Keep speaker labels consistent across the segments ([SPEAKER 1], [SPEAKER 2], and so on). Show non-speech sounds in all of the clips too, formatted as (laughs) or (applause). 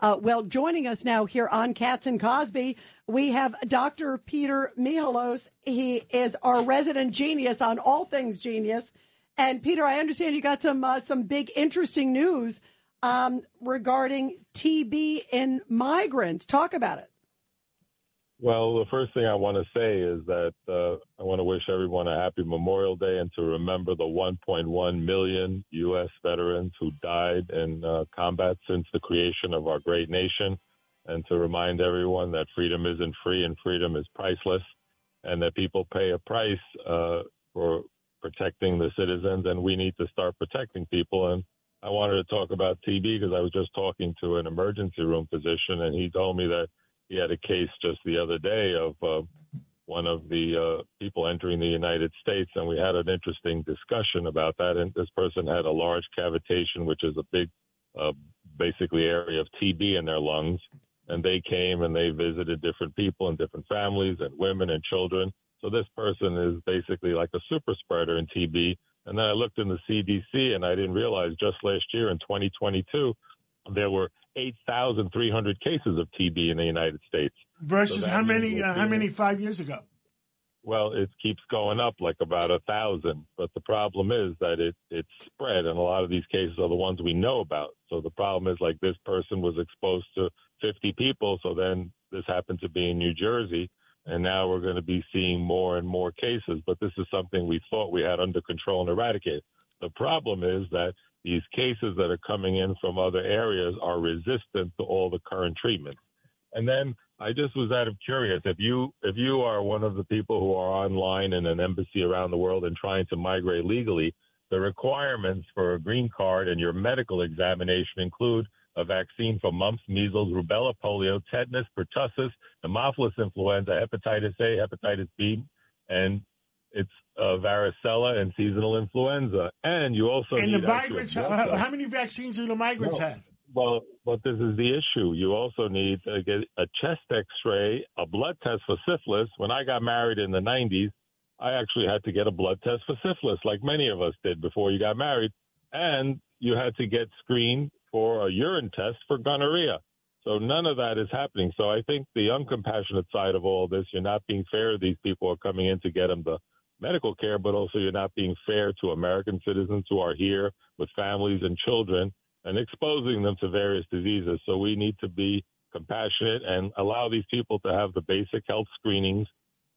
[SPEAKER 1] Uh, well, joining us now here on Cats and Cosby, we have Dr. Peter Michalos. He is our resident genius on all things genius. And Peter, I understand you got some uh, some big interesting news um, regarding TB in migrants. Talk about it.
[SPEAKER 2] Well, the first thing I want to say is that uh, I want to wish everyone a happy Memorial Day and to remember the 1.1 million U.S. veterans who died in uh, combat since the creation of our great nation, and to remind everyone that freedom isn't free and freedom is priceless, and that people pay a price uh, for protecting the citizens, and we need to start protecting people. And I wanted to talk about TB because I was just talking to an emergency room physician, and he told me that he had a case just the other day of uh, one of the uh, people entering the United States, and we had an interesting discussion about that. And this person had a large cavitation, which is a big, uh, basically area of TB in their lungs. And they came and they visited different people and different families and women and children. So this person is basically like a super spreader in TB. And then I looked in the CDC and I didn't realize just last year in 2022 there were 8,300 cases of TB in the United States.
[SPEAKER 3] Versus so how many? Uh, how many five years ago?
[SPEAKER 2] Well, it keeps going up like about a thousand. But the problem is that it it's spread, and a lot of these cases are the ones we know about. So the problem is like this person was exposed to 50 people. So then this happened to be in New Jersey, and now we're going to be seeing more and more cases. But this is something we thought we had under control and eradicated. The problem is that these cases that are coming in from other areas are resistant to all the current treatments. And then I just was out of curious if you if you are one of the people who are online in an embassy around the world and trying to migrate legally, the requirements for a green card and your medical examination include a vaccine for mumps, measles, rubella, polio, tetanus, pertussis, Haemophilus influenza, hepatitis A, hepatitis B, and it's uh, varicella and seasonal influenza. And you also
[SPEAKER 3] and the migrants. Uh, how many vaccines do the migrants no. have?
[SPEAKER 2] Well, but this is the issue. You also need to get a chest X-ray, a blood test for syphilis. When I got married in the '90s, I actually had to get a blood test for syphilis, like many of us did before you got married, and you had to get screened for a urine test for gonorrhea. So none of that is happening. So I think the uncompassionate side of all this, you're not being fair. These people are coming in to get them the medical care, but also you're not being fair to American citizens who are here with families and children and exposing them to various diseases. So we need to be compassionate and allow these people to have the basic health screenings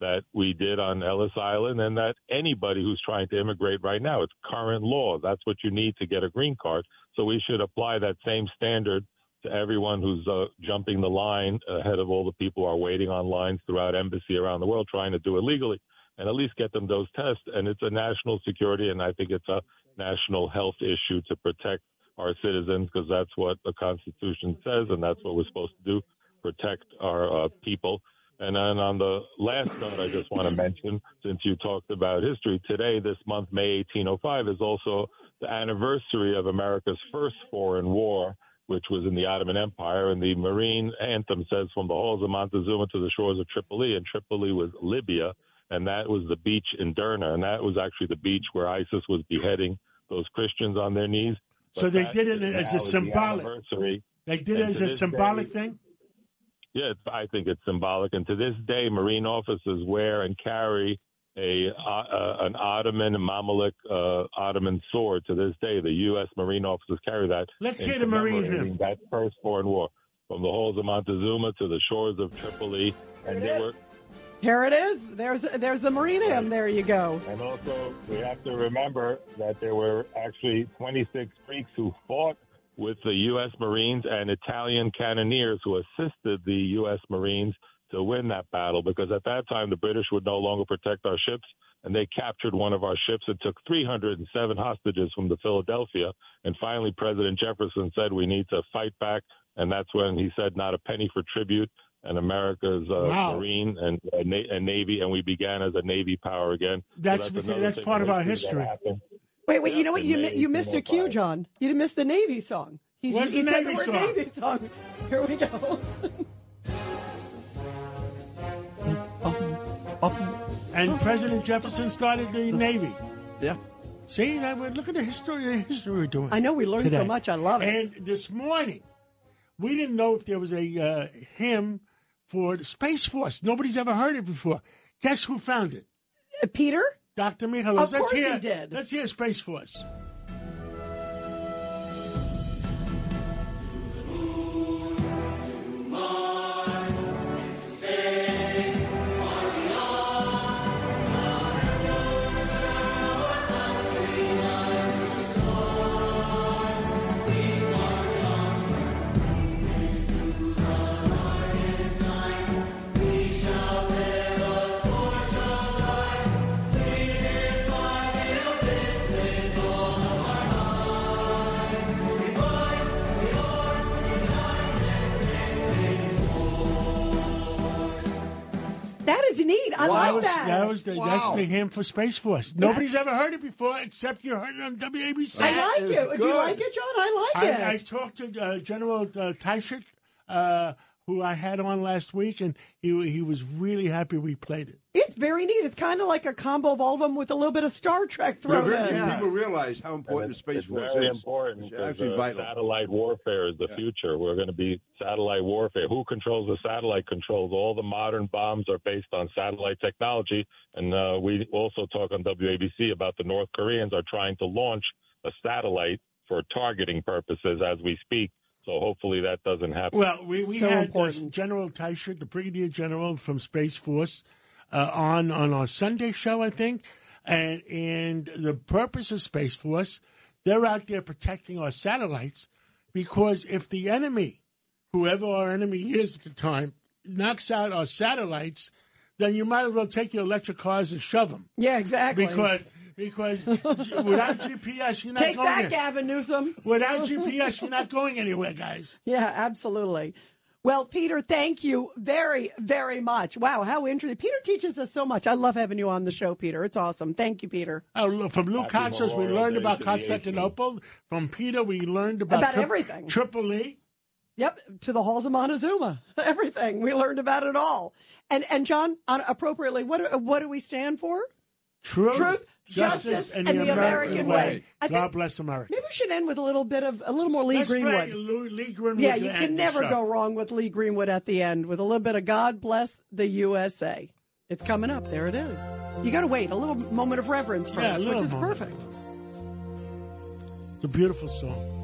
[SPEAKER 2] that we did on Ellis Island and that anybody who's trying to immigrate right now, it's current law. That's what you need to get a green card. So we should apply that same standard to everyone who's uh, jumping the line ahead of all the people who are waiting on lines throughout embassy around the world trying to do it legally and at least get them those tests. And it's a national security, and I think it's a national health issue to protect our citizens because that's what the Constitution says, and that's what we're supposed to do protect our uh, people. And then on the last note, I just want to mention, since you talked about history, today, this month, May 1805, is also the anniversary of America's first foreign war, which was in the Ottoman Empire. And the Marine anthem says, From the halls of Montezuma to the shores of Tripoli, and Tripoli was Libya and that was the beach in Derna, and that was actually the beach where ISIS was beheading those Christians on their knees.
[SPEAKER 3] But so they did it as a symbolic. They did it as a symbolic
[SPEAKER 2] day,
[SPEAKER 3] thing.
[SPEAKER 2] Yeah, I think it's symbolic, and to this day, Marine officers wear and carry a uh, an Ottoman Mamluk uh, Ottoman sword. To this day, the U.S. Marine officers carry that.
[SPEAKER 3] Let's hear the Marine hymn.
[SPEAKER 2] That first foreign war, from the halls of Montezuma to the shores of Tripoli, and there were
[SPEAKER 1] here it is. There's there's the Marine hymn. There you go.
[SPEAKER 2] And also, we have to remember that there were actually 26 Greeks who fought with the U.S. Marines and Italian cannoneers who assisted the U.S. Marines to win that battle because at that time the British would no longer protect our ships and they captured one of our ships and took 307 hostages from the Philadelphia. And finally, President Jefferson said we need to fight back and that's when he said, "Not a penny for tribute." And America's uh,
[SPEAKER 3] wow.
[SPEAKER 2] Marine and, uh, Na- and Navy, and we began as a Navy power again.
[SPEAKER 3] That's
[SPEAKER 2] so
[SPEAKER 3] that's, that's part of our history.
[SPEAKER 1] Wait, wait, you know what? You you missed a cue, John. You missed the Navy song.
[SPEAKER 3] He, What's
[SPEAKER 1] he
[SPEAKER 3] the
[SPEAKER 1] said
[SPEAKER 3] Navy
[SPEAKER 1] the
[SPEAKER 3] song?
[SPEAKER 1] Navy song. (laughs) Here we go. (laughs)
[SPEAKER 3] and President Jefferson started the Navy.
[SPEAKER 1] Yeah.
[SPEAKER 3] See, that, look at the history, the history we're doing.
[SPEAKER 1] I know we learned
[SPEAKER 3] today.
[SPEAKER 1] so much. I love it.
[SPEAKER 3] And this morning, we didn't know if there was a uh, hymn for the Space Force. Nobody's ever heard it before. Guess who found it?
[SPEAKER 1] Uh, Peter?
[SPEAKER 3] Dr. Michalos.
[SPEAKER 1] Of
[SPEAKER 3] let's
[SPEAKER 1] course
[SPEAKER 3] hear,
[SPEAKER 1] he did.
[SPEAKER 3] Let's hear Space Force.
[SPEAKER 1] Is neat. I
[SPEAKER 3] that
[SPEAKER 1] like
[SPEAKER 3] was,
[SPEAKER 1] that.
[SPEAKER 3] That was the,
[SPEAKER 4] Wow.
[SPEAKER 3] That's the hymn for Space Force. Nobody's ever heard it before except you heard it on WABC.
[SPEAKER 1] I like
[SPEAKER 4] is
[SPEAKER 1] it. Do you like it, John? I like it.
[SPEAKER 3] I, I talked to uh, General uh, Teichert, uh, who I had on last week, and he he was really happy we played it.
[SPEAKER 1] It's very neat. It's kind of like a combo of all of them with a little bit of Star Trek thrown
[SPEAKER 4] Very few
[SPEAKER 1] in.
[SPEAKER 4] people realize how important the
[SPEAKER 2] it's,
[SPEAKER 4] Space
[SPEAKER 2] it's
[SPEAKER 4] Force
[SPEAKER 2] very
[SPEAKER 4] is.
[SPEAKER 2] important
[SPEAKER 4] It's
[SPEAKER 2] because
[SPEAKER 4] actually vital.
[SPEAKER 2] satellite warfare is the future. We're going to be satellite warfare. Who controls the satellite controls all the modern bombs are based on satellite technology. And uh, we also talk on WABC about the North Koreans are trying to launch a satellite for targeting purposes as we speak. So hopefully that doesn't happen.
[SPEAKER 3] Well, we, we
[SPEAKER 1] So
[SPEAKER 3] had uh,
[SPEAKER 1] important.
[SPEAKER 3] General Teichert, the Brigadier General from Space Force, uh, on on our Sunday show, I think, and and the purpose of Space Force, they're out there protecting our satellites, because if the enemy, whoever our enemy is at the time, knocks out our satellites, then you might as well take your electric cars and shove them
[SPEAKER 1] Yeah, exactly.
[SPEAKER 3] because because without GPS you're not going.
[SPEAKER 1] Take
[SPEAKER 3] going.
[SPEAKER 1] that,
[SPEAKER 3] any-
[SPEAKER 1] Gavin Newsom.
[SPEAKER 3] Without (laughs) GPS you're not going anywhere, guys.
[SPEAKER 1] Yeah, absolutely. Well, Peter, thank you very, very much. Wow, how interesting. Peter teaches us so much. I love having you on the show, Peter. It's awesome. Thank you, Peter.
[SPEAKER 3] Oh, from Lou
[SPEAKER 2] Happy
[SPEAKER 3] we learned about Constantinople. From Peter, we learned about,
[SPEAKER 1] About everything.
[SPEAKER 3] Tripoli.
[SPEAKER 1] Yep, to the halls of Montezuma. (laughs) Everything. We learned about it all. And and John, on, appropriately, what do- what do we stand for?
[SPEAKER 3] Truth,
[SPEAKER 1] Truth, justice, and the American way. I
[SPEAKER 3] God bless America.
[SPEAKER 1] Maybe we should end with a little bit of a little more Lee
[SPEAKER 3] Let's
[SPEAKER 1] Greenwood.
[SPEAKER 3] Lee Greenwood.
[SPEAKER 1] Yeah, you can never go wrong with Lee Greenwood at the end with a little bit of God bless the USA. It's coming up. There it is. You got to wait a little moment of reverence first,
[SPEAKER 3] Yeah,
[SPEAKER 1] which is
[SPEAKER 3] moment.
[SPEAKER 1] perfect.
[SPEAKER 3] It's a beautiful song.